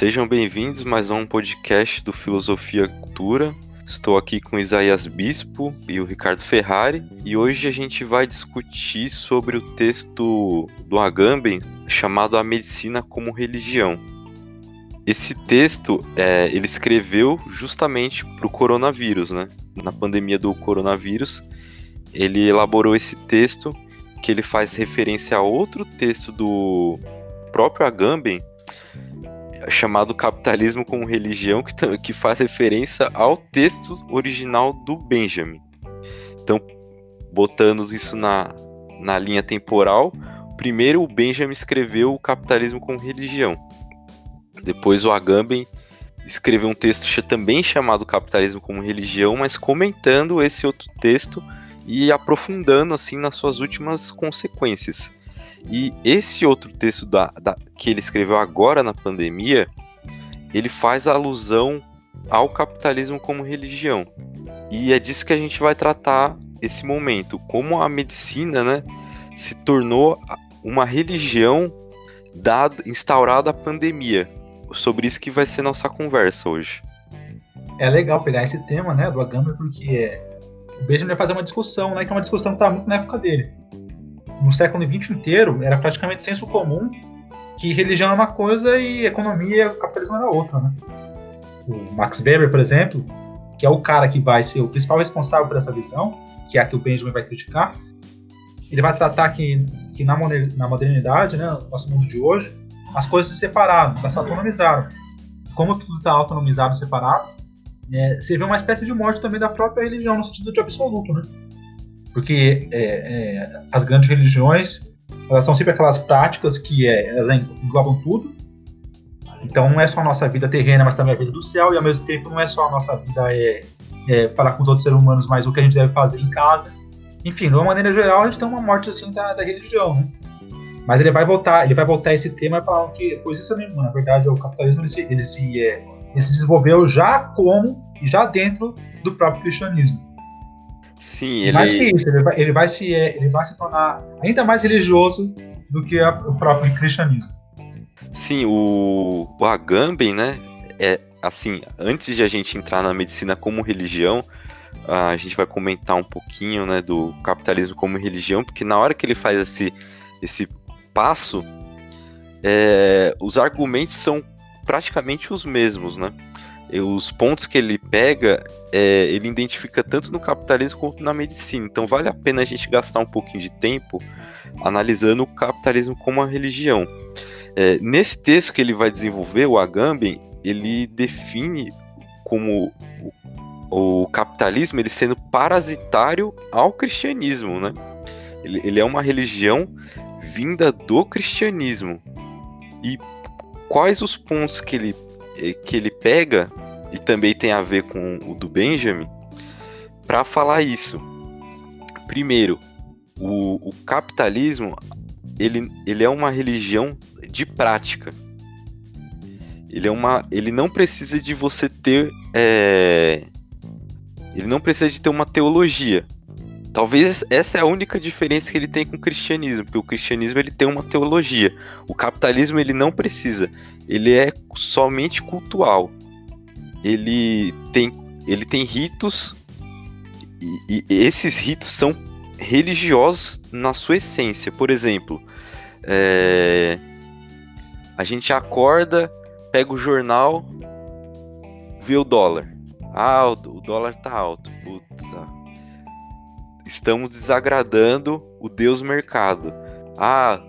Sejam bem-vindos mais a um podcast do Filosofia Cultura. Estou aqui com Isaías Bispo e o Ricardo Ferrari e hoje a gente vai discutir sobre o texto do Agamben chamado A Medicina como Religião. Esse texto é, ele escreveu justamente para o coronavírus, né? Na pandemia do coronavírus, ele elaborou esse texto que ele faz referência a outro texto do próprio Agamben chamado Capitalismo como Religião, que, que faz referência ao texto original do Benjamin. Então, botando isso na, na linha temporal, primeiro o Benjamin escreveu o Capitalismo como Religião. Depois o Agamben escreveu um texto também chamado Capitalismo como Religião, mas comentando esse outro texto e aprofundando assim nas suas últimas consequências. E esse outro texto da, da, que ele escreveu agora na pandemia, ele faz alusão ao capitalismo como religião. E é disso que a gente vai tratar esse momento, como a medicina, né, se tornou uma religião dado, instaurada a pandemia. Sobre isso que vai ser nossa conversa hoje. É legal pegar esse tema, né, do Agamben, porque o Benjamin vai fazer uma discussão, né, que é uma discussão que estava muito na época dele no século XX inteiro, era praticamente senso comum que religião é uma coisa e economia e capitalismo era outra, né? O Max Weber, por exemplo, que é o cara que vai ser o principal responsável por essa visão, que é a que o Benjamin vai criticar, ele vai tratar que, que na, modernidade, né, no nosso mundo de hoje, as coisas se separaram, elas se autonomizaram. Como tudo está autonomizado, separado, é, você vê uma espécie de morte também da própria religião, no sentido de absoluto, né? Porque é, é, as grandes religiões elas são sempre aquelas práticas que é, elas englobam tudo. Então não é só a nossa vida terrena, mas também a vida do céu, e ao mesmo tempo não é só a nossa vida é, é falar com os outros seres humanos, mas o que a gente deve fazer em casa. Enfim, de uma maneira geral, a gente tem uma morte assim da, da religião. Né? Mas ele vai voltar, ele vai voltar esse tema falar que coisa nenhuma. Na verdade, o capitalismo ele se, ele se, é, ele se desenvolveu já como e já dentro do próprio cristianismo. Sim, ele. Mais que isso, ele vai, ele vai, se, é, ele vai se tornar ainda mais religioso do que a, o próprio cristianismo. Sim, o, o Agamben, né? É assim, antes de a gente entrar na medicina como religião, a gente vai comentar um pouquinho, né, do capitalismo como religião, porque na hora que ele faz esse, esse passo, é, os argumentos são praticamente os mesmos, né? Os pontos que ele pega, é, ele identifica tanto no capitalismo quanto na medicina. Então vale a pena a gente gastar um pouquinho de tempo analisando o capitalismo como uma religião. É, nesse texto que ele vai desenvolver, o Agamben, ele define como o, o, capitalismo ele sendo parasitário ao cristianismo, né? Ele, ele é uma religião vinda do cristianismo. E quais os pontos que ele que ele pega, e também tem a ver com o do Benjamin, para falar isso. Primeiro, o, o, capitalismo ele, ele é uma religião de prática. Ele é uma, ele não precisa de você ter, é, ele não precisa de ter uma teologia. Talvez essa é a única diferença que ele tem com o cristianismo, porque o cristianismo ele tem uma teologia. O capitalismo ele não precisa. Ele é somente cultual. Ele tem ele tem ritos e, e esses ritos são religiosos na sua essência. Por exemplo, é, a gente acorda, pega o jornal, vê o dólar. Ah, o dólar tá alto. Puta, estamos desagradando o Deus mercado. Ah,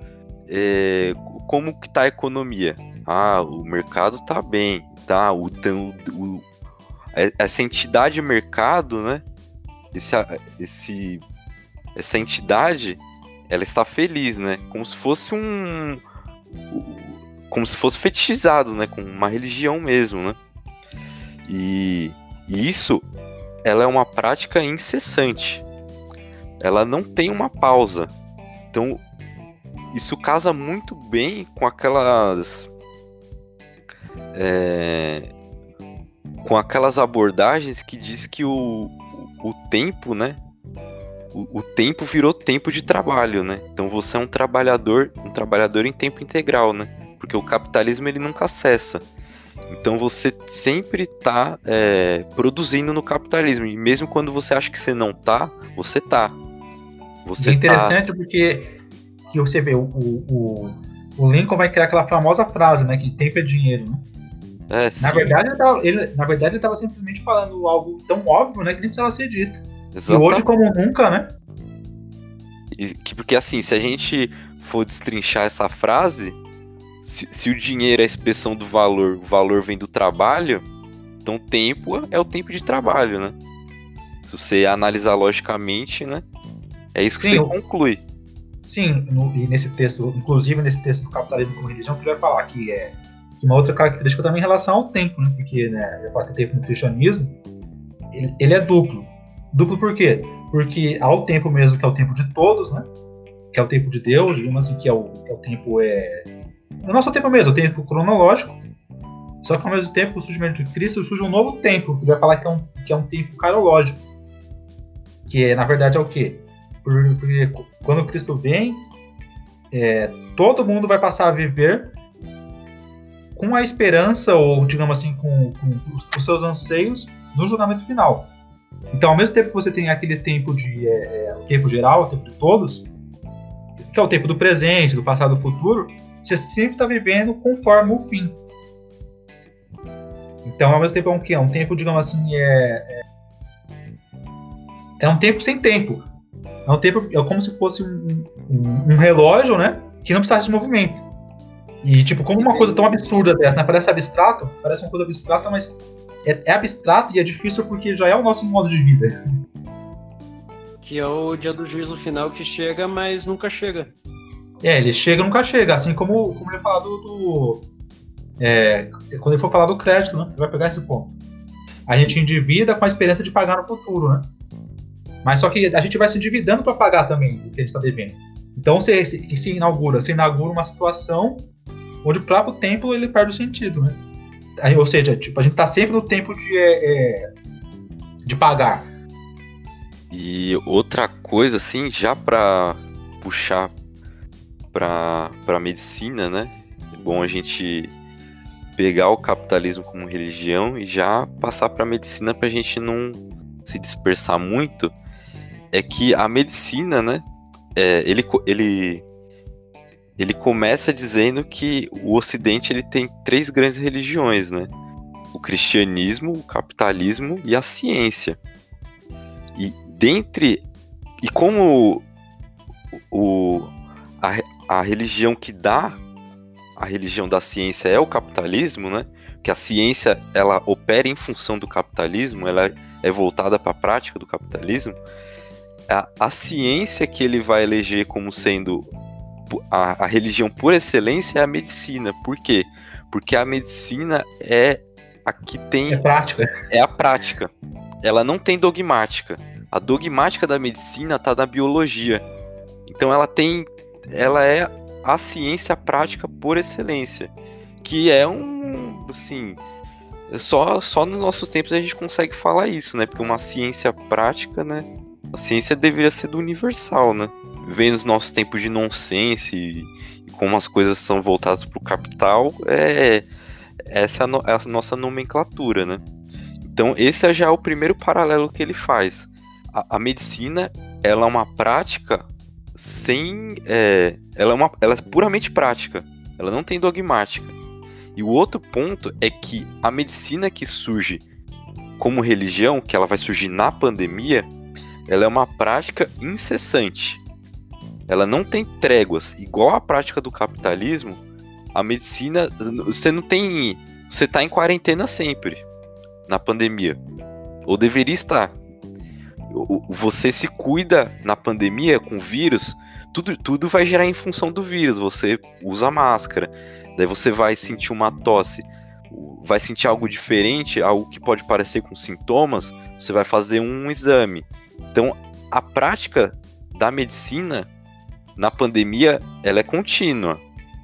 é, como que tá a economia? Ah, o mercado tá bem, tá? O, o, é, essa entidade mercado, né? Esse, esse, essa entidade, ela está feliz, né? Como se fosse um, como se fosse fetichizado, né? Com uma religião mesmo, né? E, e isso, ela é uma prática incessante ela não tem uma pausa. Então, isso casa muito bem com aquelas. É, com aquelas abordagens que diz que o, o tempo, né? O, o, tempo virou tempo de trabalho, né? Então você é um trabalhador, um trabalhador em tempo integral, né? Porque o capitalismo ele nunca cessa. Então você sempre está é, produzindo no capitalismo. E mesmo quando você acha que você não tá, você tá. Você é interessante tá... porque que você vê, o, o, o, Lincoln vai criar aquela famosa frase, né? Que tempo é dinheiro, né? É, na, verdade, ele tava, ele, na verdade, ele estava simplesmente falando algo tão óbvio, né? Que nem precisava ser dito. Exatamente. E hoje, como nunca, né? E, que, porque assim, se a gente for destrinchar essa frase, se, se, o dinheiro é a expressão do valor, o valor vem do trabalho, então tempo é o tempo de trabalho, né? Se você analisar logicamente, né? É isso que Sim, você conclui. Sim, no, e nesse texto, inclusive nesse texto do Capitalismo como Religião, que vai falar que é uma outra característica também em relação ao tempo, né? Porque, né, vai falar que o tempo no cristianismo, ele, ele é duplo. Duplo por quê? Porque há o tempo mesmo que é o tempo de todos, né? Que é o tempo de Deus, digamos assim, que é o, que é o tempo é o nosso tempo mesmo, o tempo cronológico. Só que ao mesmo tempo, o surgimento de Cristo, surge um novo tempo, que vai falar que é um, que é um tempo carológico. Que é, na verdade é o quê? Porque quando Cristo vem, é, todo mundo vai passar a viver com a esperança, ou digamos assim, com, com os seus anseios no julgamento final. Então, ao mesmo tempo que você tem aquele tempo de é, é, o tempo geral, o tempo de todos, que é o tempo do presente, do passado, do futuro, você sempre está vivendo conforme o fim. Então, ao mesmo tempo, é um que é um tempo, digamos assim, é, é, é um tempo sem tempo. É um tempo, é como se fosse um, um, um relógio, né? Que não precisasse de movimento. E, tipo, como uma coisa tão absurda dessa, né? Parece abstrato, parece uma coisa abstrata, mas é, é abstrato e é difícil porque já é o nosso modo de vida. Que é o dia do juízo final que chega, mas nunca chega. É, ele chega nunca chega, assim como, como ele falar do. do é, quando ele for falar do crédito, né? Ele vai pegar esse ponto. A gente endivida com a esperança de pagar no futuro, né? Mas só que a gente vai se endividando para pagar também o que a gente está devendo. Então se, se, se inaugura, se inaugura uma situação onde o próprio tempo ele perde o sentido, né? Ou seja, tipo, a gente está sempre no tempo de, é, é, de pagar. E outra coisa, assim, já para puxar para a medicina, né? É bom a gente pegar o capitalismo como religião e já passar para a medicina para a gente não se dispersar muito. É que a medicina, né? É, ele, ele, ele começa dizendo que o Ocidente ele tem três grandes religiões, né? O cristianismo, o capitalismo e a ciência. E dentre e como o, a, a religião que dá a religião da ciência é o capitalismo, né? Que a ciência ela opera em função do capitalismo, ela é voltada para a prática do capitalismo. A, a, ciência que ele vai eleger como sendo a, a religião por excelência é a medicina. Por quê? Porque a medicina é a que tem. É prática. É a prática. Ela não tem dogmática. A dogmática da medicina está na biologia. Então ela tem ela é a ciência prática por excelência, que é um, assim, só só nos nossos tempos a gente consegue falar isso, né? Porque uma ciência prática, né? A ciência deveria ser do universal, né? Vendo os nossos tempos de nonsense e, como as coisas são voltadas para o capital, é essa é é a nossa nomenclatura, né? Então esse é já o primeiro paralelo que ele faz. A, a medicina ela é uma prática sem. É, ela, é uma, ela é puramente prática. Ela não tem dogmática. E o outro ponto é que a medicina que surge como religião, que ela vai surgir na pandemia, ela é uma prática incessante. Ela não tem tréguas. Igual a prática do capitalismo, a medicina. Você não tem. Você está em quarentena sempre. Na pandemia. Ou deveria estar você se cuida na pandemia com vírus, tudo, tudo vai gerar em função do vírus. Você usa máscara, daí você vai sentir uma tosse, vai sentir algo diferente, algo que pode parecer com sintomas, você vai fazer um exame. Então, a prática da medicina na pandemia, ela é contínua,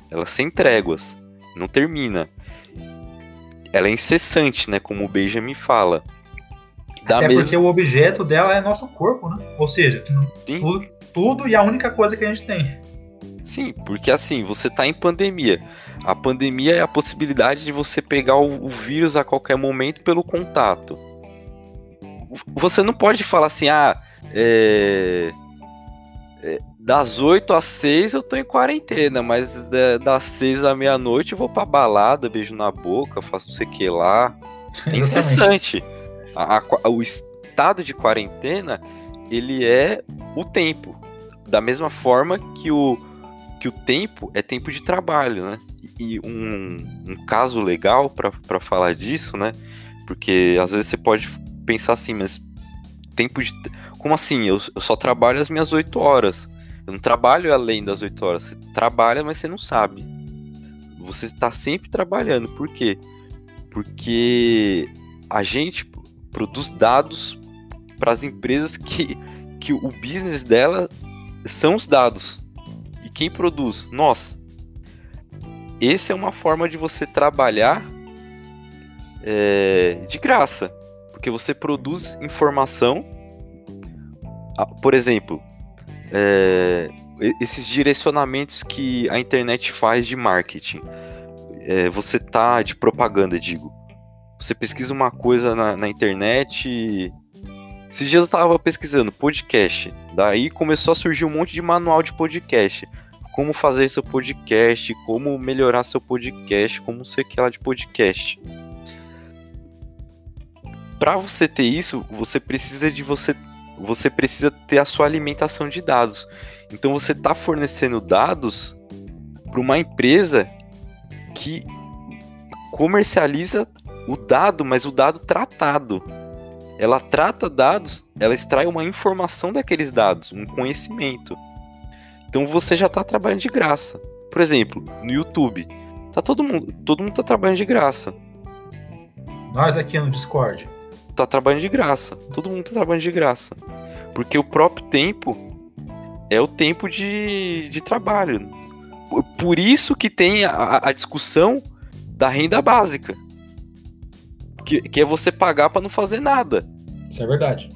ela é sem tréguas, não termina. Ela é incessante, né, como o Benjamin fala. Da Até mesma... porque o objeto dela é nosso corpo, né? Ou seja, tudo, tudo, e a única coisa que a gente tem. Sim, porque assim, você tá em pandemia. A pandemia é a possibilidade de você pegar o, o vírus a qualquer momento pelo contato. Você não pode falar assim, ah, é, é, das 8 às 6 eu tô em quarentena, mas das 6 à meia-noite eu vou pra balada, beijo na boca, faço não sei o que lá. É incessante. A, a, o estado de quarentena, ele é o tempo. Da mesma forma que o, que o tempo é tempo de trabalho, né? E um, um caso legal para falar disso, né? Porque às vezes você pode pensar assim, mas tempo de. Como assim? Eu, eu só trabalho as minhas 8 horas. Eu não trabalho além das 8 horas. Você trabalha, mas você não sabe. Você está sempre trabalhando. Por quê? Porque a gente produz dados para as empresas que, que o business dela são os dados. E quem produz? Nós. Essa é uma forma de você trabalhar é, de graça. Porque você produz informação. Por exemplo, é, esses direcionamentos que a internet faz de marketing. É, você tá de propaganda, digo. Você pesquisa uma coisa na, na internet. Esses dias eu estava pesquisando podcast. Daí começou a surgir um monte de manual de podcast. Como fazer seu podcast, como melhorar seu podcast, como sei que lá de podcast. Para você ter isso, você precisa de você você precisa ter a sua alimentação de dados. Então você está fornecendo dados para uma empresa que comercializa o dado, mas o dado tratado. Ela trata dados, ela extrai uma informação daqueles dados, um conhecimento. Então você já está trabalhando de graça. Por exemplo, no YouTube, tá todo mundo, todo mundo tá trabalhando de graça. Nós aqui no Discord tá trabalhando de graça. Todo mundo tá trabalhando de graça. Porque o próprio tempo é o tempo de, de trabalho. Por isso que tem a, a discussão da renda básica. Que, que é você pagar para não fazer nada. Isso é verdade.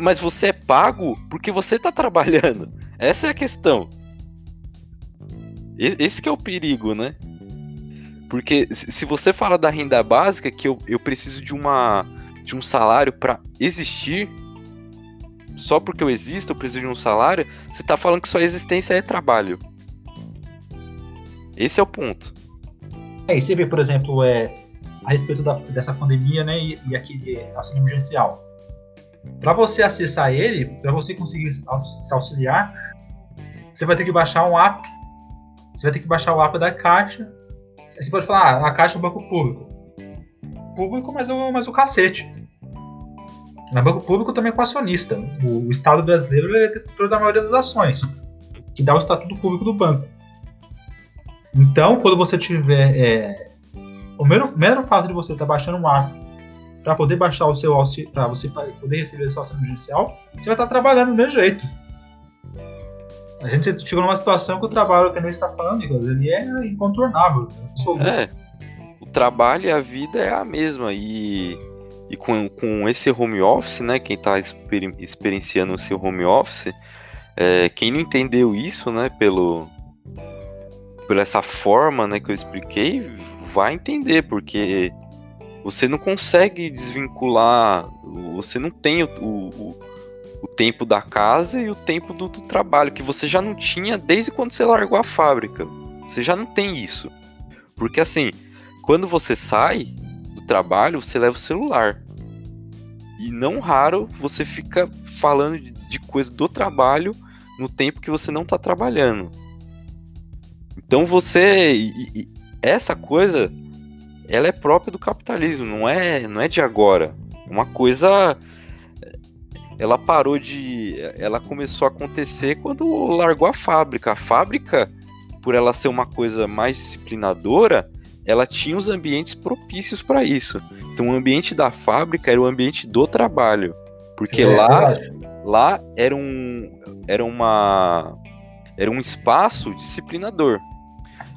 Mas você é pago porque você tá trabalhando. Essa é a questão. Esse que é o perigo, né? Porque se você fala da renda básica, que eu, eu preciso de uma de um salário para existir, só porque eu existo, eu preciso de um salário, você tá falando que sua existência é trabalho. Esse é o ponto. É, e você vê, por exemplo, é, a respeito da, dessa pandemia, né, e, e aquele auxílio emergencial. Para você acessar ele, para você conseguir se auxiliar, você vai ter que baixar um app. Você vai ter que baixar o app da Caixa. Você pode falar, ah, a Caixa é um banco público. Público, mas o, mas o cacete. Na banco público também com acionista. O, Estado brasileiro é detentor da maioria das ações, que dá o estatuto público do banco. Então, quando você tiver. É, o mero, mero fato de você estar tá baixando um app para poder baixar o seu auxílio, para você poder receber seu auxílio emergencial, você vai estar tá trabalhando do mesmo jeito. A gente chegou numa situação que o trabalho que a gente está falando, ele é incontornável. É, o trabalho e a vida é a mesma. E e com, com esse home office, né, quem está exper experienciando o seu home office, é, quem não entendeu isso, né, pelo, por essa forma, né, que eu expliquei, vai entender, porque você não consegue desvincular, você não tem o, o, o tempo da casa e o tempo do, do, trabalho, que você já não tinha desde quando você largou a fábrica. Você já não tem isso. Porque assim, quando você sai, trabalho, você leva o celular. E não raro você fica falando de coisa do trabalho no tempo que você não está trabalhando. Então você. E, e, essa coisa ela é própria do capitalismo, não é, não é de agora. Uma coisa ela parou de ela começou a acontecer quando largou a fábrica. A fábrica, por ela ser uma coisa mais disciplinadora, ela tinha os ambientes propícios para isso. Então o ambiente da fábrica era o ambiente do trabalho, porque é, lá é lá era um era uma era um espaço disciplinador.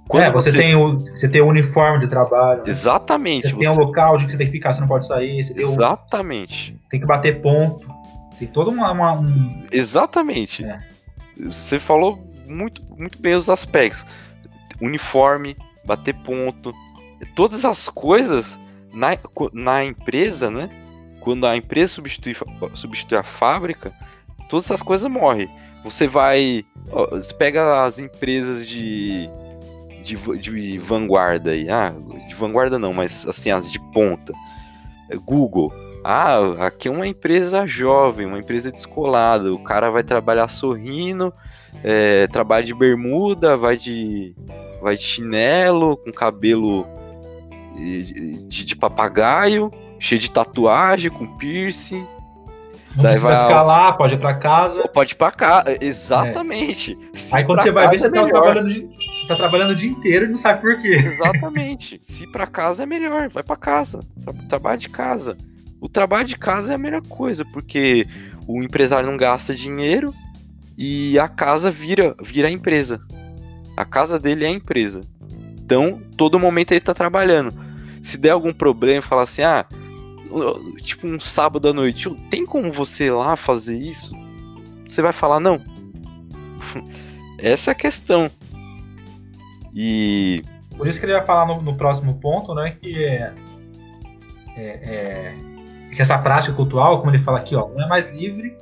Quando é, você, você, tem o você tem o uniforme de trabalho. Exatamente. Você, você, tem um local de que você tem que ficar, você não pode sair. Exatamente. tem que bater ponto. Tem todo uma, uma um... Exatamente. É. Você falou muito, muito bem os aspectos. Uniforme, bater ponto, todas as coisas na, na empresa, né? Quando a empresa substitui, substitui a fábrica, todas essas coisas morrem. Você vai. Você pega as empresas de, de, de vanguarda aí. Ah, de vanguarda não, mas assim, as de ponta. Google. Ah, aqui é uma empresa jovem, uma empresa descolada. O cara vai trabalhar sorrindo, é, trabalha de bermuda, vai de, vai de chinelo, com cabelo de, de, de papagaio, cheio de tatuagem, com piercing. Não Daí vai ficar lá, pode ir pra casa. Pode ir pra casa, exatamente. É. Aí quando você vai ver, você tá trabalhando, de, tá trabalhando o dia inteiro e não sabe por quê. Exatamente. Se ir pra casa é melhor, vai pra casa. Tra trabalho de casa. O trabalho de casa é a melhor coisa, porque o empresário não gasta dinheiro e a casa vira, vira a empresa. A casa dele é a empresa. Então, todo momento ele tá trabalhando. Se der algum problema, falar assim, ah, tipo um sábado à noite, tem como você ir lá fazer isso? Você vai falar não. Essa é a questão. E. Por isso que ele ia falar no, no próximo ponto, né? Que é, é, é, que essa prática cultural, como ele fala aqui, ó, não é mais livre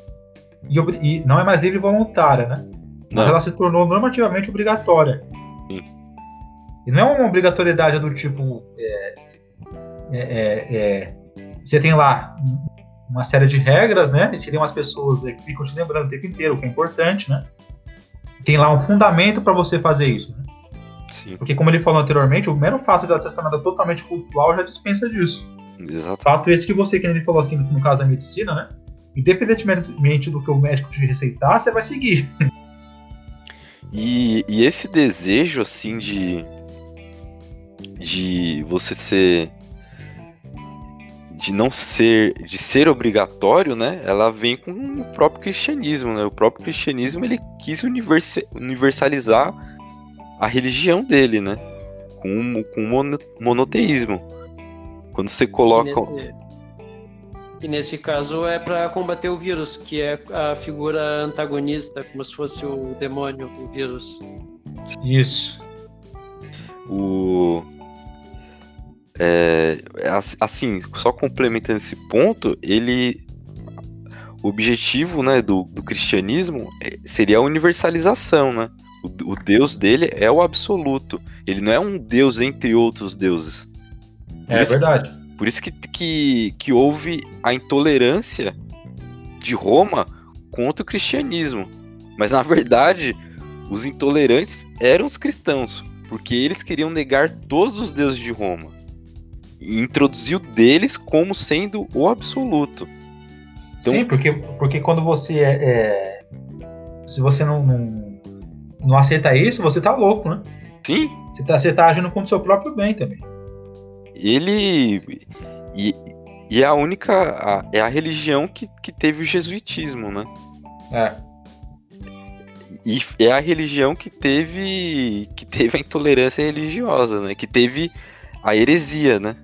e, e não é mais livre e voluntária, né? Mas ela se tornou normativamente obrigatória. Sim. E não é uma obrigatoriedade do tipo. É, é, é, é você tem lá uma série de regras, né? E seriam as pessoas que ficam te lembrando o tempo inteiro, o que é importante, né? Tem lá um fundamento para você fazer isso, né? Sim. Porque, como ele falou anteriormente, o mero fato de ela ser tornada totalmente cultural já dispensa disso. Exato. Fato esse que você, que ele falou aqui no, no caso da medicina, né? Independentemente do que o médico te receitar, você vai seguir. E, e esse desejo, assim, de. de você ser de não ser de ser obrigatório, né? Ela vem com o próprio cristianismo, né? O próprio cristianismo ele quis universalizar a religião dele, né? Com com monoteísmo. Quando você coloca nesse, e nesse caso é para combater o vírus, que é a figura antagonista, como se fosse o demônio, o vírus. Isso. O é, assim, só complementando esse ponto, ele. O objetivo né, do, do cristianismo é, seria a universalização, né? O, o, Deus dele é o absoluto. Ele não é um Deus entre outros deuses. É verdade. Por isso que, que, que houve a intolerância de Roma contra o cristianismo. Mas na verdade, os intolerantes eram os cristãos, porque eles queriam negar todos os deuses de Roma e introduziu deles como sendo o absoluto. Então, Sim, porque, porque quando você é, é se você não, não, não, aceita isso, você tá louco, né? Sim. Você tá, você tá agindo contra o seu próprio bem também. Ele. E, e é a única. A, é a religião que, que teve o jesuitismo, né? É. E é a religião que teve. que teve a intolerância religiosa, né? Que teve a heresia, né?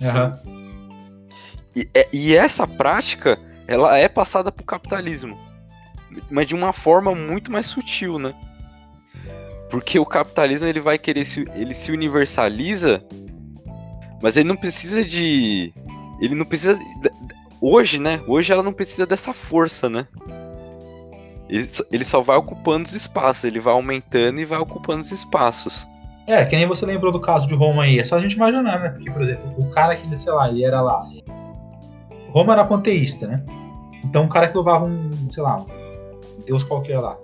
Uhum. E, é, e essa prática, ela é passada pro capitalismo. Mas de uma forma muito mais sutil, né? Porque o capitalismo ele vai querer se, ele se universaliza, mas ele não precisa de ele não precisa hoje, né? Hoje ela não precisa dessa força, né? Ele, só vai ocupando os espaços, ele vai aumentando e vai ocupando os espaços. É, que nem você lembrou do caso de Roma aí. É só a gente imaginar, né? Porque, por exemplo, o cara que, sei lá, ele era lá. Roma era panteísta, né? Então, um cara que louvava um, sei lá, um deus qualquer lá.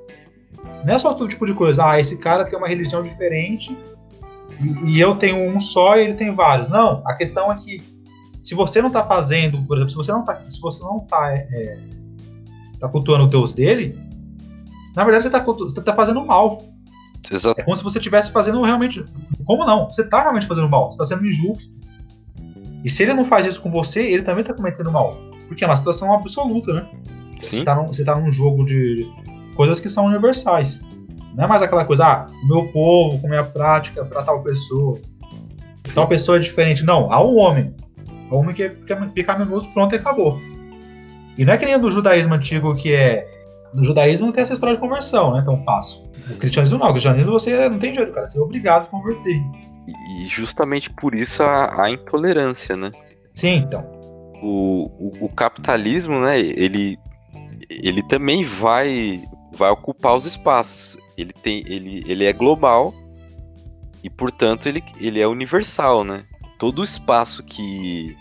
Não é só todo tipo de coisa. Ah, esse cara tem uma religião diferente e, e eu tenho um só e ele tem vários. Não, a questão é que se você não tá fazendo, por exemplo, se você não tá, se você não tá, é, é tá cultuando o deus dele, na verdade você tá, você tá fazendo mal. Exato. É como se você estivesse fazendo realmente. Como não? Você está realmente fazendo mal. Você está sendo injusto. E se ele não faz isso com você, ele também está cometendo mal. Porque é uma situação absoluta, né? Sim. Você está num, você tá num jogo de coisas que são universais. Não é mais aquela coisa, ah, o meu povo, com a minha prática para tal pessoa. Sim. Tal pessoa é diferente. Não, há um homem. Há um homem que é pecaminoso, pronto e acabou. E não é que nem do judaísmo antigo que é No judaísmo não tem essa história de conversão, né? Tão fácil. O cristianismo não. O cristianismo você não tem jeito, cara. Você é obrigado a converter. E justamente por isso a, a intolerância, né? Sim, então. O, o, o, capitalismo, né? Ele, ele também vai, vai ocupar os espaços. Ele, tem, ele, ele é global e, portanto, ele, ele é universal, né? Todo o espaço que.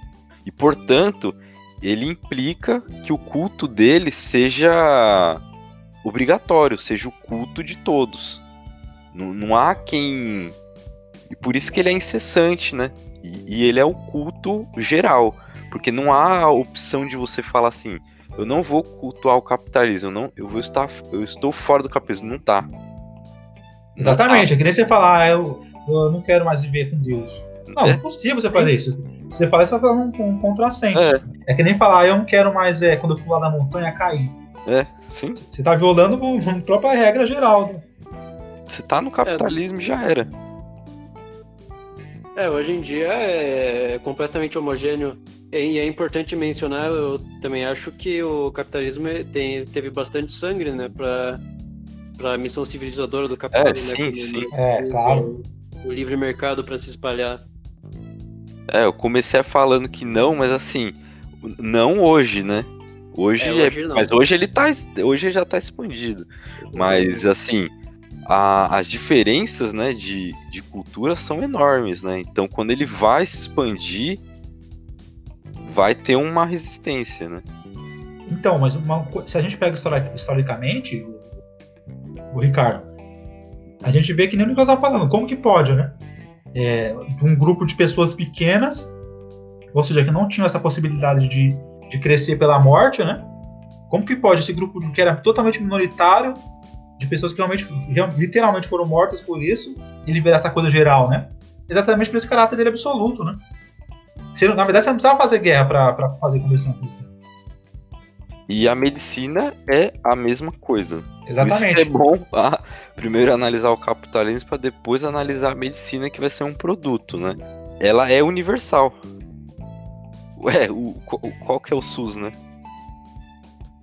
E, portanto, ele implica que o culto dele seja obrigatório, seja o culto de todos. Não, não há quem. E por isso que ele é incessante, né? E, e, ele é o culto geral. Porque não há a opção de você falar assim, eu não vou cultuar o capitalismo, não, eu vou estar. Eu estou fora do capitalismo. Não tá. Exatamente, é que nem você falar, ah, eu, eu não quero mais viver com Deus. Não, é, é possível você fazer isso. Você fala isso, tá falando um, um contrassenso. É. é que nem falar, eu não quero mais, é, quando eu pular da montanha, cair. É, sim. Você tá violando a própria regra geral. Né? Você tá no capitalismo, é. já era. É, hoje em dia é completamente homogêneo. E é importante mencionar, eu também acho que o capitalismo tem, teve bastante sangue, né, pra, pra missão civilizadora do capitalismo. É, né, sim, sim. É, claro. O, o livre mercado para se espalhar. É, eu comecei falando que não, mas assim, não hoje, né? Hoje, é, hoje é, mas hoje ele tá, hoje já tá expandido. Mas assim, a, as diferenças, né, de, de cultura são enormes, né? Então, quando ele vai se expandir, vai ter uma resistência, né? Então, mas uma, se a gente pega historicamente, o, o Ricardo, a gente vê que nem o eu estava falando, como que pode, né? é, um grupo de pessoas pequenas, ou seja, que não tinham essa possibilidade de, de crescer pela morte, né? Como que pode esse grupo que era totalmente minoritário, de pessoas que realmente, literalmente foram mortas por isso, e liberar essa coisa geral, né? Exatamente por esse caráter dele absoluto, né? Você, na verdade, você não precisava fazer guerra para fazer conversão cristã. E a medicina é a mesma coisa. Exatamente. Isso é bom tá? primeiro analisar o capitalismo para depois analisar a medicina, que vai ser um produto, né? Ela é universal. Ué, o, qual que é o SUS, né?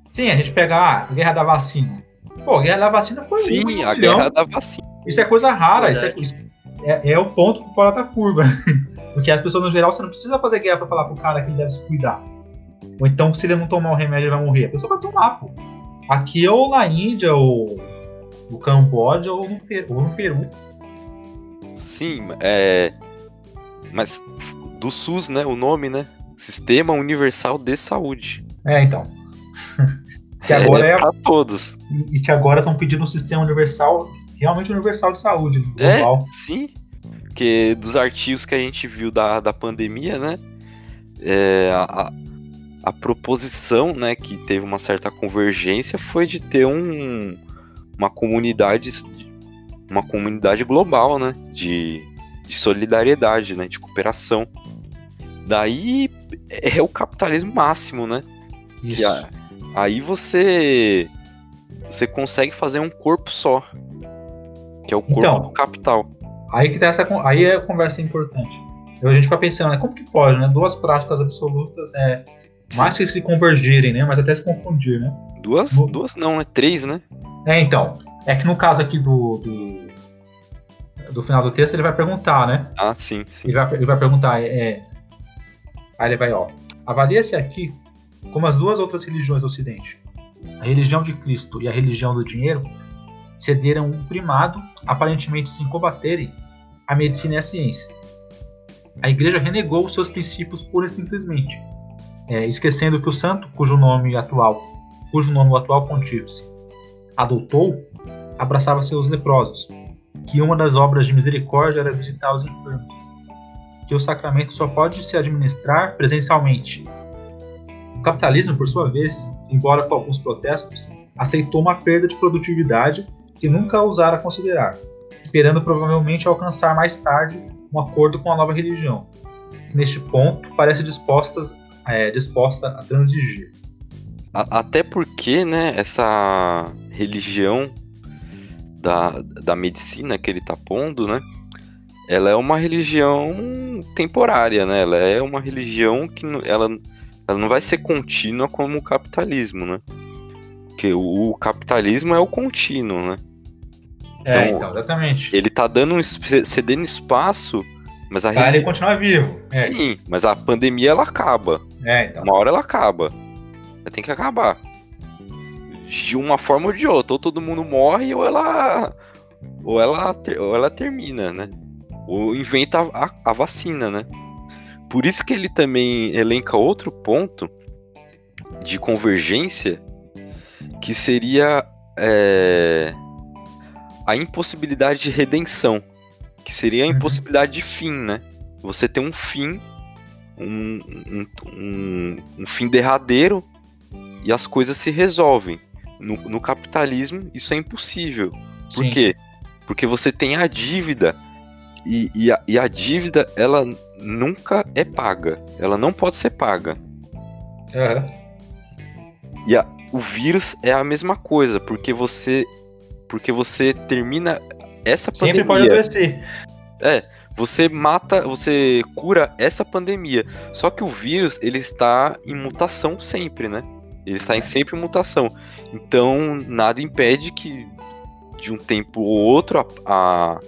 Sim, a gente pega a guerra da vacina. Pô, a guerra da vacina foi Sim, um a guerra da vacina. Isso é coisa rara, isso é, é, é, o ponto fora da curva. Porque as pessoas, no geral, você não precisa fazer guerra para falar pro cara que ele deve se cuidar. Ou então, se ele não tomar o remédio, ele vai morrer. A pessoa vai tomar, pô. Aqui ou na Índia, ou no Camboja, ou no, Peru, ou no Peru. Sim, é. Mas do SUS, né? O nome, né? Sistema Universal de Saúde. É, então. que agora é, é para todos. E que agora estão pedindo um sistema universal, realmente universal de saúde. Global. É, sim. Porque dos artigos que a gente viu da, da pandemia, né? É, a, a proposição, né, que teve uma certa convergência foi de ter um, uma comunidade uma comunidade global, né, de, de solidariedade, né, de cooperação. Daí é o capitalismo máximo, né? Isso. A, aí você você consegue fazer um corpo só, que é o corpo então, do capital. Aí que tá essa aí é a conversa importante. A gente fica pensando, né, como que pode, né? Duas práticas absolutas é mais que se convergirem, né? Mas até se confundir, né? Duas, no... duas não, é três, né? É, então. É que no caso aqui do, do, do, final do texto, ele vai perguntar, né? Ah, sim, sim. Ele vai, ele vai perguntar, é... Aí ele vai, ó. Avalia-se aqui como as duas outras religiões do Ocidente, a religião de Cristo e a religião do dinheiro, cederam um primado, aparentemente sem combaterem, a medicina e a ciência. A igreja renegou seus princípios pura e simplesmente, é, esquecendo que o santo, cujo nome atual, cujo nome atual pontífice adotou, abraçava seus leprosos, que uma das obras de misericórdia era visitar os enfermos, que o sacramento só pode se administrar presencialmente. O capitalismo, por sua vez, embora com alguns protestos, aceitou uma perda de produtividade que nunca ousara considerar, esperando provavelmente alcançar mais tarde um acordo com a nova religião. Neste ponto, parece disposta é, disposta a transigir. Até porque, né, essa religião da, da medicina que ele está pondo, né, ela é uma religião temporária, né, ela é uma religião que ela, ela não vai ser contínua como o capitalismo, né. Porque o capitalismo é o contínuo, né? É, então, então exatamente. Ele tá dando cedendo espaço, mas a Pra ele continuar vivo. É. Sim, mas a pandemia ela acaba. É, então. Uma hora ela acaba. Tem que acabar. De uma forma ou de outra. Ou todo mundo morre, ou ela. Ou ela, ou ela termina, né? Ou inventa a, a vacina, né? Por isso que ele também elenca outro ponto de convergência que seria é, a impossibilidade de redenção, que seria a uhum. impossibilidade de fim, né? Você tem um fim, um, um, um, um fim derradeiro e as coisas se resolvem. No, no capitalismo, isso é impossível. Por Sim. quê? Porque você tem a dívida e, e, a, e a dívida, ela nunca é paga. Ela não pode ser paga. Uhum. E a, o vírus é a mesma coisa, porque você porque você termina essa pandemia. Sempre pode adoecer. É, você mata, você cura essa pandemia. Só que o vírus, ele está em mutação sempre, né? Ele está em sempre mutação. Então, nada impede que de um tempo ou outro a, a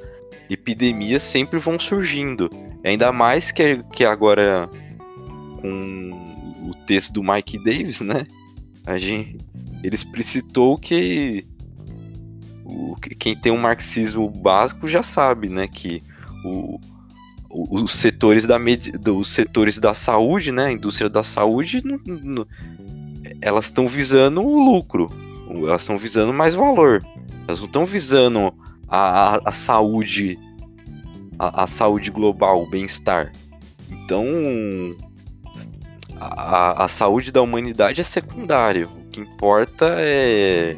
epidemias sempre vão surgindo. Ainda mais que, que agora com o texto do Mike Davis, né? A gente, ele explicitou que o, quem tem um marxismo básico já sabe, né, que o, os setores da os setores da saúde, né, a indústria da saúde, no, no, elas estão visando o lucro, elas estão visando mais valor, elas não estão visando a, a, a saúde, a, a, saúde global, o bem-estar. Então, a, saúde da humanidade é secundário. O que importa é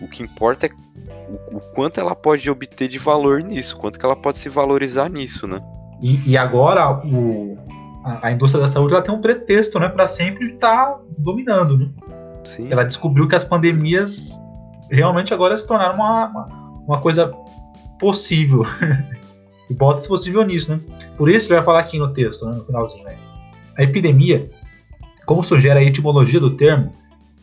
o que importa é o, o, quanto ela pode obter de valor nisso, quanto que ela pode se valorizar nisso, né? E, e agora o, a, a, indústria da saúde ela tem um pretexto, né, para sempre estar tá dominando, né? Sim. Ela descobriu que as pandemias realmente agora se tornaram uma, uma, uma coisa possível. Hipótese possível nisso, né? Por isso ele vai falar aqui no texto, né, no finalzinho, né? A epidemia, como sugere a etimologia do termo,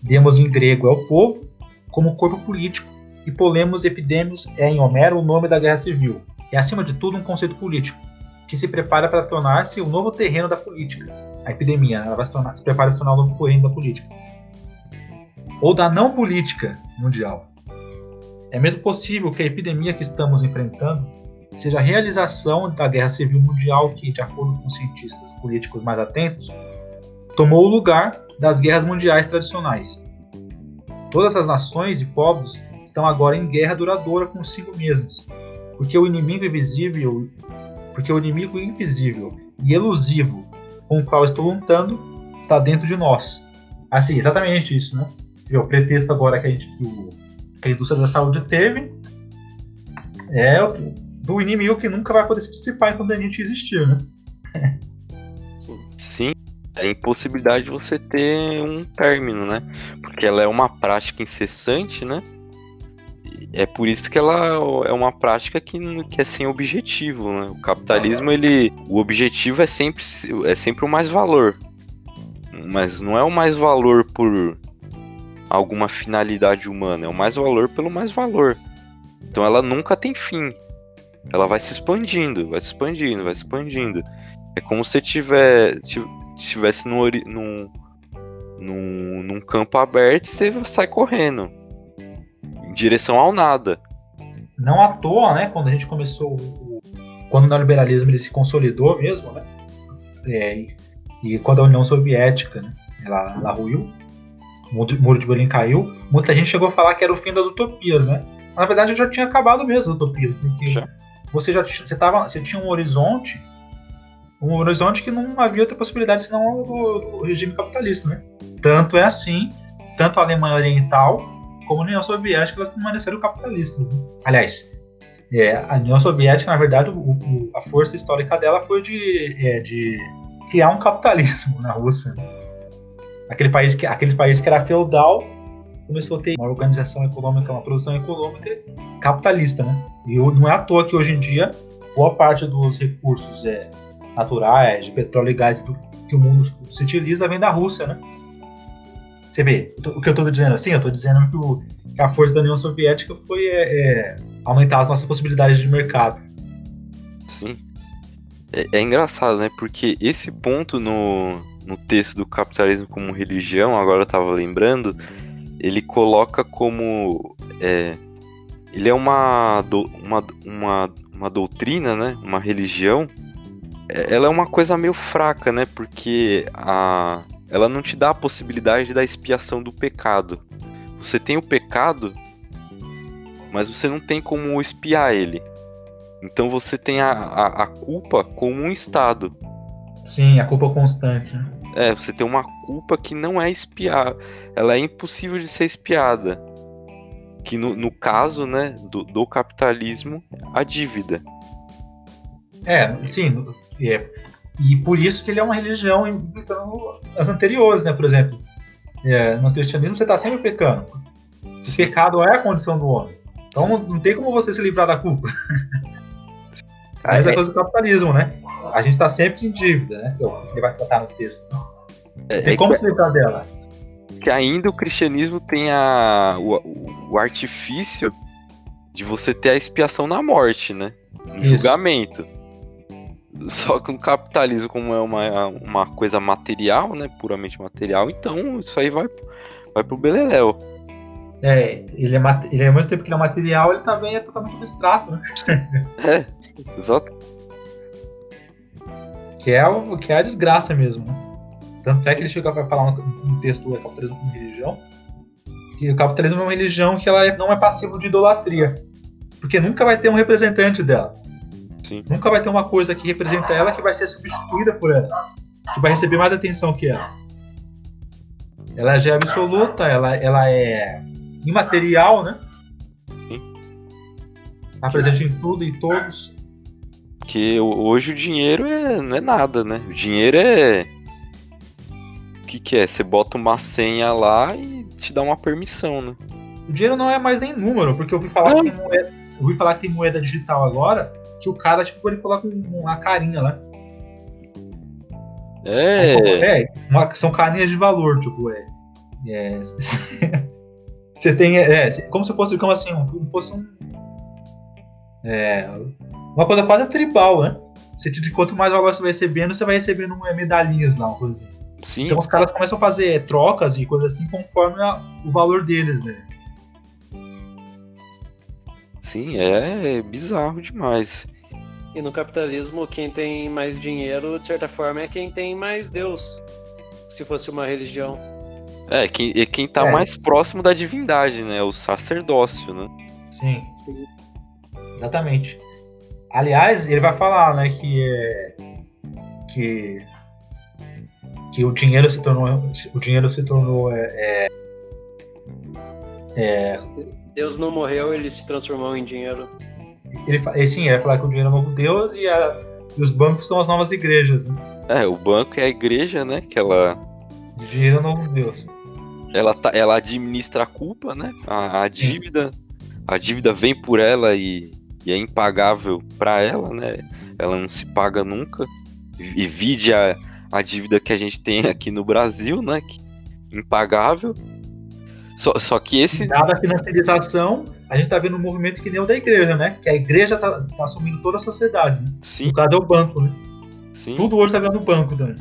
demos em grego é o povo, como corpo político, e polemos epidemos é em Homero o nome da guerra civil. É acima de tudo um conceito político, que se prepara para tornar-se o novo terreno da política. A epidemia, ela vai se, tornar, se prepara para se tornar o novo terreno da política. Ou da não política mundial. É mesmo possível que a epidemia que estamos enfrentando seja a realização da guerra civil mundial que, de acordo com cientistas políticos mais atentos, tomou o lugar das guerras mundiais tradicionais. Todas as nações e povos estão agora em guerra duradoura consigo mesmos, porque o inimigo invisível, porque o inimigo invisível e elusivo com o qual estou lutando está dentro de nós. Assim, exatamente isso, né? O pretexto agora que a, gente, que, o, que a indústria da saúde teve é do inimigo que nunca vai poder se dissipar enquanto a gente existir, né? Sim, é a impossibilidade de você ter um término, né? Porque ela é uma prática incessante, né? É por isso que ela é uma prática que, que é sem objetivo, né? O capitalismo, ele. O objetivo é sempre, é sempre o mais valor. Mas não é o mais valor por alguma finalidade humana, é o mais valor pelo mais valor. Então ela nunca tem fim ela vai se expandindo, vai se expandindo, vai se expandindo. É como se tiver, tivesse num, num, num, campo aberto e você sai correndo direção ao nada. Não à toa, né? Quando a gente começou, quando o neoliberalismo ele se consolidou mesmo, né? É, e, quando a União Soviética né, ela, ela ruiu, o muro de Berlim caiu, muita gente chegou a falar que era o fim das utopias, né? Na verdade, já tinha acabado mesmo as utopias, porque já você já você tava, você tinha um horizonte, um horizonte que não havia outra possibilidade senão do, do regime capitalista, né? Tanto é assim, tanto a Alemanha Oriental como a União Soviética elas permaneceram capitalistas. Né? Aliás, é, a União Soviética, na verdade, o, o, a força histórica dela foi de, é, de criar um capitalismo na Rússia. Né? Aquele país que, aquele país que era feudal começou a ter uma organização econômica, uma produção econômica capitalista, né? E não é à toa que hoje em dia boa parte dos recursos é, naturais, de petróleo e gás do, que o mundo se utiliza vem da Rússia, né? Você vê, o que eu tô dizendo assim, eu tô dizendo que, o, que a força da União Soviética foi é, é, aumentar as nossas possibilidades de mercado. Sim. É, é, engraçado, né? Porque esse ponto no, no texto do capitalismo como religião, agora eu tava lembrando, ele coloca como. É, ele é uma, do, uma, uma, uma doutrina, né? Uma religião. É, ela é uma coisa meio fraca, né? Porque a, ela não te dá a possibilidade da expiação do pecado. Você tem o pecado, mas você não tem como expiar ele. Então você tem a, a, a culpa como um estado. Sim, a culpa constante. Né? É, você tem uma culpa que não é espiar. Ela é impossível de ser espiada. Que no, no caso, né, do, do capitalismo, a dívida. É, sim. É, e por isso que ele é uma religião implicando as anteriores, né? Por exemplo, é, no cristianismo você está sempre pecando. O pecado é a condição do homem. Então Sim. não tem como você se livrar da culpa. Mas é coisa do capitalismo, né? A gente está sempre em dívida, né? Que ele vai tratar no texto. Né? É, tem é como que, se livrar dela. Que ainda o cristianismo tem a, o, o artifício de você ter a expiação na morte, né? No Isso. julgamento. Só que o capitalismo, como é uma, uma coisa material, né? Puramente material, então isso aí vai, vai pro Beleléu. É, ele é, ele é ao mesmo tempo que ele é material, ele também é totalmente abstrato, né? É, exato. Que é, o, que é a desgraça mesmo. Né? Tanto é que ele chega a falar no texto do capitalismo como religião, que o capitalismo é uma religião que ela é, não é passivo de idolatria. Porque nunca vai ter um representante dela. Sim. Nunca vai ter uma coisa que representa ela que vai ser substituída por ela. Que vai receber mais atenção que ela. Ela já é absoluta, ela, ela é imaterial, né? Sim. Está presente em tudo e todos. Que hoje o dinheiro é, não é nada, né? O dinheiro é. O que, que é? Você bota uma senha lá e te dá uma permissão, né? O dinheiro não é mais nem número, porque eu ouvi falar, que tem, moeda, eu ouvi falar que tem moeda digital agora que o cara, tipo, ele coloca uma carinha lá. É. é uma, são carinhas de valor, tipo, é. é você tem. É, como se fosse, como assim, como fosse um. É, uma coisa quase tribal, né? Você, de quanto mais valor você vai recebendo, você vai recebendo medalhinhas lá, uma coisa assim. Sim. Então os caras começam a fazer trocas e coisas assim conforme a, o valor deles, né? Sim, é bizarro demais. E no capitalismo, quem tem mais dinheiro, de certa forma, é quem tem mais Deus. Se fosse uma religião. É, quem, é quem tá é. mais próximo da divindade, né? O sacerdócio, né? Sim. Sim. Exatamente. Aliás, ele vai falar, né, que é, que que o dinheiro se tornou o dinheiro se tornou é, é, é Deus não morreu, ele se transformou em dinheiro. Ele, sim, ele vai falar que o dinheiro é o novo Deus e, a, e os bancos são as novas igrejas. Né? É, o banco é a igreja, né? Que ela. O dinheiro é o novo Deus. Ela, tá, ela administra a culpa, né? A, a dívida. A dívida vem por ela e, e é impagável para ela, né? Ela não se paga nunca. E vide a, a dívida que a gente tem aqui no Brasil, né? Que, impagável. Só, só que esse. Dada a financiarização, a gente tá vendo um movimento que nem o da igreja, né? Que a igreja tá, tá assumindo toda a sociedade. Né? Sim. No caso é o banco, né? Sim. Tudo hoje tá vendo banco também.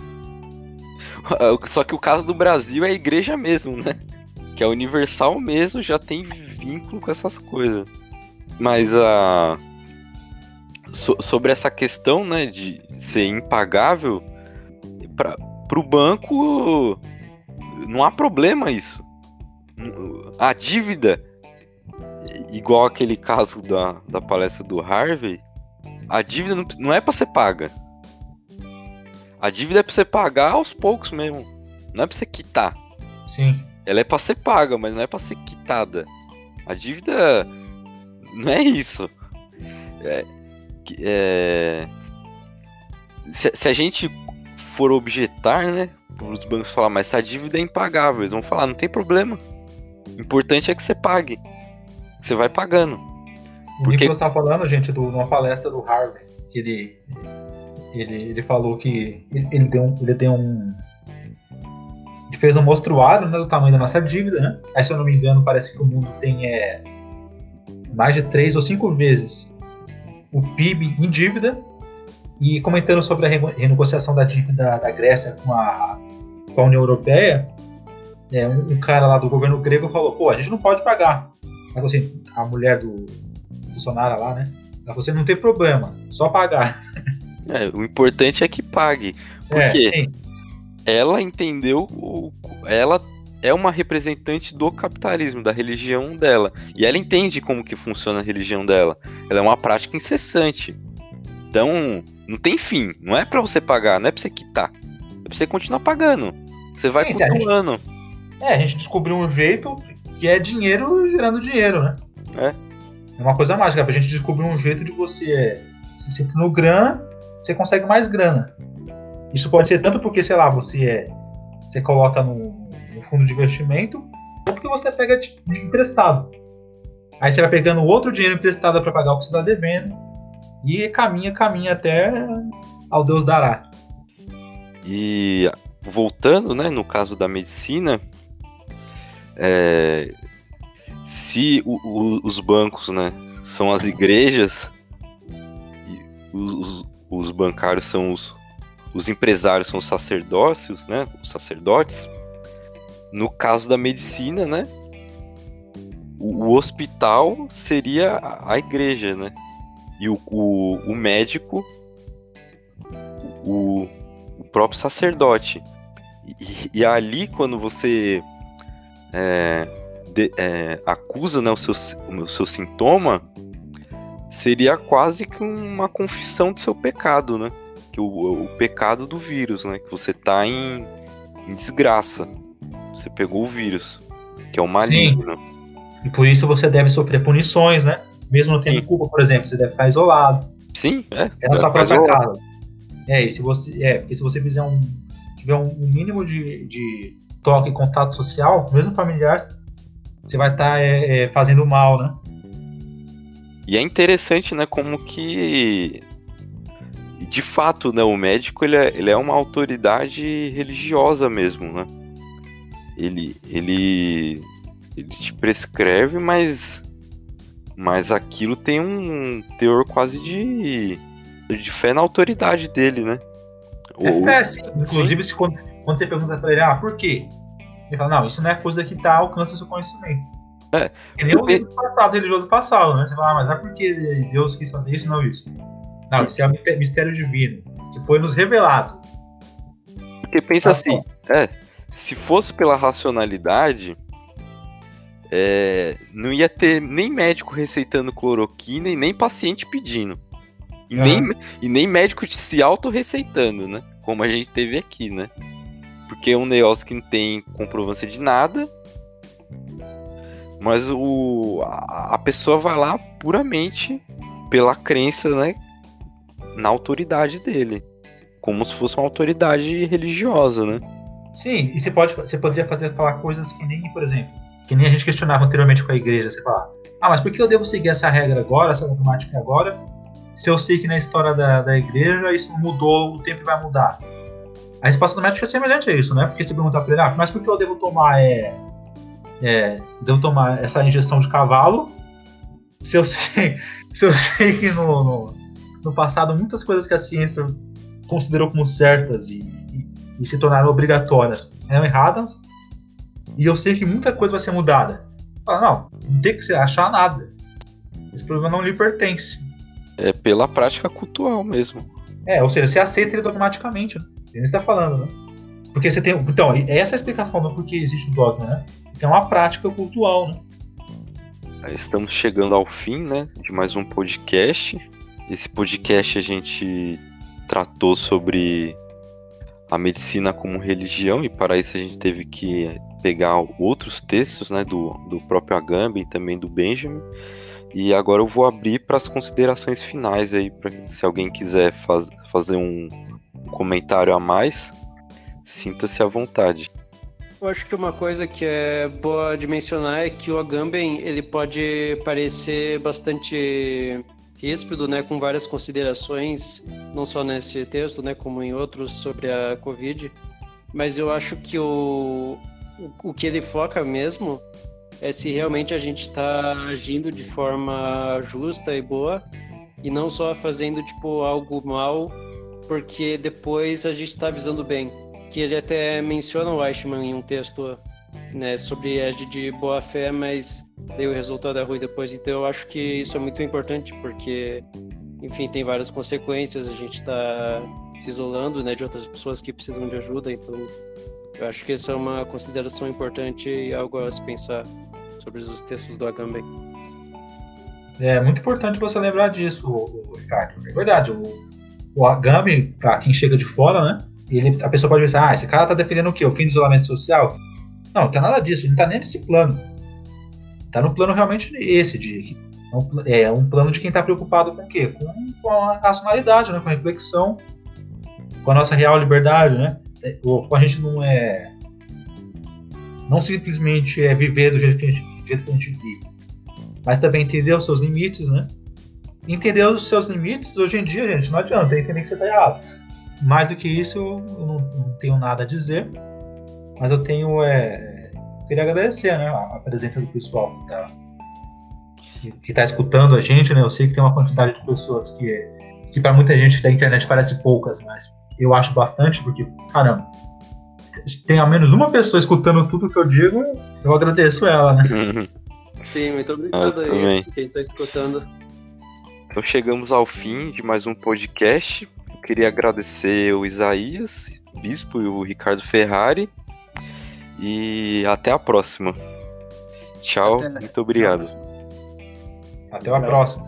Só que o caso do Brasil é a igreja mesmo, né? Que a Universal mesmo já tem vínculo com essas coisas. Mas a. So, sobre essa questão, né, de ser impagável, para o banco não há problema isso a dívida, igual aquele caso da, da palestra do Harvey, a dívida não, não é para ser paga. A dívida é para você pagar aos poucos mesmo. Não é para você quitar. Sim. Ela é para ser paga, mas não é para ser quitada. A dívida não é isso. É, é, se, se, a gente for objetar, né? Os bancos falar, mas essa dívida é impagável. Eles vão falar, não tem problema. O importante é que você pague. Você vai pagando. O Porque... Nicolas tá falando, gente, de uma palestra do Harvard, que ele, ele, ele falou que ele, ele deu, ele deu um, que fez um mostruário né, do tamanho da nossa dívida, né? Aí, se eu não me engano, parece que o mundo tem é, mais de três ou cinco vezes o PIB em dívida. E comentando sobre a renegociação da dívida da Grécia com a, com a União Europeia, é, um, um, cara lá do governo grego falou: pô, a gente não pode pagar. Mas assim, a mulher do funcionário lá, né? Ela falou assim: não tem problema, só pagar. É, o importante é que pague. Porque é, ela entendeu, ela é uma representante do capitalismo, da religião dela. E ela entende como que funciona a religião dela. Ela é uma prática incessante. Então, não tem fim. Não é para você pagar, não é para você quitar. É pra você continuar pagando. Você vai Sim, continuando. Gente, é, a gente descobriu um jeito que é dinheiro gerando dinheiro, né? É. É uma coisa mágica. A gente descobrir um jeito de você. Se você no grana, você consegue mais grana. Isso pode ser tanto porque, sei lá, você é. Você coloca no, um fundo de investimento, ou porque você pega de emprestado. Aí você vai pegando outro dinheiro emprestado para pagar o que você está devendo e caminha, caminha até ao Deus dará. E voltando, né, no caso da medicina, é, se o, o, os bancos, né, são as igrejas, os, os, os bancários são os, os empresários são os sacerdócios, né, os sacerdotes, no caso da medicina, né? O, o hospital seria a, a igreja, né? E o, o, o médico, o, o próprio sacerdote. E, e, ali, quando você é, de, é, acusa né, o, seu, o seu sintoma, seria quase que uma confissão do seu pecado, né? Que o, o pecado do vírus, né? Que você está em, em desgraça. Você pegou o vírus, que é o maligno. Sim. E por isso você deve sofrer punições, né? Mesmo não tendo Sim. culpa, por exemplo, você deve ficar isolado. Sim, é. É na sua própria casa. É, e se você. É, porque se você fizer um. tiver um mínimo de, de toque contato social, mesmo familiar, você vai estar tá, é, é, fazendo mal, né? E é interessante, né, como que de fato, né, o médico ele é, ele é uma autoridade religiosa mesmo, né? ele, ele, ele te prescreve, mas, mas aquilo tem um teor quase de, de fé na autoridade dele, né? É fé, sim. Inclusive, sim. Quando, quando você pergunta pra ele, ah, por quê? Ele fala, não, isso não é coisa que tá alcança o seu conhecimento. É, que nem porque... o livro passado, religioso passado, né? Você fala, ah, mas é porque Deus quis fazer isso, não isso. Não, isso é um mistério divino, que foi nos revelado. Porque pensa tá assim, é, se fosse pela racionalidade, é, não ia ter nem médico receitando cloroquina e nem paciente pedindo. E, uhum. nem, e nem médico se auto-receitando, né? Como a gente teve aqui, né? Porque é um que não tem comprovância de nada. Mas o, a, a pessoa vai lá puramente pela crença, né? Na autoridade dele. Como se fosse uma autoridade religiosa, né? Sim, e você, pode, você poderia fazer falar coisas que nem, por exemplo, que nem a gente questionava anteriormente com a igreja. Você fala, ah, mas por que eu devo seguir essa regra agora, essa dogmática agora, se eu sei que na história da, da igreja isso mudou, o tempo vai mudar? A resposta do médico é semelhante a isso, né? Porque você pergunta para ele, ah, mas por que eu devo tomar, é, é, devo tomar essa injeção de cavalo se eu sei, se eu sei que no, no, no passado muitas coisas que a ciência considerou como certas e e se tornaram obrigatórias eram erradas. E eu sei que muita coisa vai ser mudada. Fala, não, não tem que se achar nada. Esse problema não lhe pertence. É pela prática cultural mesmo. É, ou seja, você aceita ele dogmaticamente. Ele está falando, né? Porque você tem. Então, essa é a explicação do porquê existe o dogma, né? Porque é uma prática cultural, né? Estamos chegando ao fim, né? De mais um podcast. Esse podcast a gente tratou sobre a medicina como religião, e para isso a gente teve que pegar outros textos né, do, do próprio Agamben e também do Benjamin. E agora eu vou abrir para as considerações finais aí, para se alguém quiser faz, fazer um comentário a mais, sinta-se à vontade. Eu acho que uma coisa que é boa de mencionar é que o Agamben ele pode parecer bastante ríspido, né, com várias considerações, não só nesse texto, né, como em outros sobre a Covid. mas eu acho que o, o, que ele foca mesmo é se realmente a gente está agindo de forma justa e boa e não só fazendo tipo algo mal porque depois a gente está avisando bem. Que ele até menciona o Eichmann em um texto né, sobre agir de boa fé, mas daí o resultado é ruim depois. Então eu acho que isso é muito importante porque, enfim, tem várias consequências. A gente está se isolando né, de outras pessoas que precisam de ajuda. Então eu acho que essa é uma consideração importante e algo a se pensar sobre os textos do Agamben. É muito importante você lembrar disso, Ricardo. É verdade. O, o Agamben, para quem chega de fora, né? Ele, a pessoa pode pensar, ah, esse cara tá defendendo o quê? O fim do isolamento social? Não, não tem nada disso. Ele não tá nem nesse plano. Tá no plano realmente esse, de é um plano de quem está preocupado com o quê? Com, com, a racionalidade, né? com a reflexão, com a nossa real liberdade, né? É, com a gente não é não simplesmente é viver do jeito que a gente, do jeito que a gente vive, mas também entender os seus limites, né? Entender os seus limites, hoje em dia, gente, não adianta é entender que você está errado. Mais do que isso, eu não, não, tenho nada a dizer, mas eu tenho. É, queria agradecer né, a presença do pessoal que está que tá escutando a gente, né? Eu sei que tem uma quantidade de pessoas que, que para muita gente da internet parece poucas, mas eu acho bastante, porque, caramba, tem ao menos uma pessoa escutando tudo que eu digo, eu agradeço ela, né? Sim, muito obrigado ah, aí quem está escutando. Então chegamos ao fim de mais um podcast. Eu queria agradecer o Isaías, o Bispo e o Ricardo Ferrari. E até a próxima. Tchau, até. muito obrigado. Até a próxima.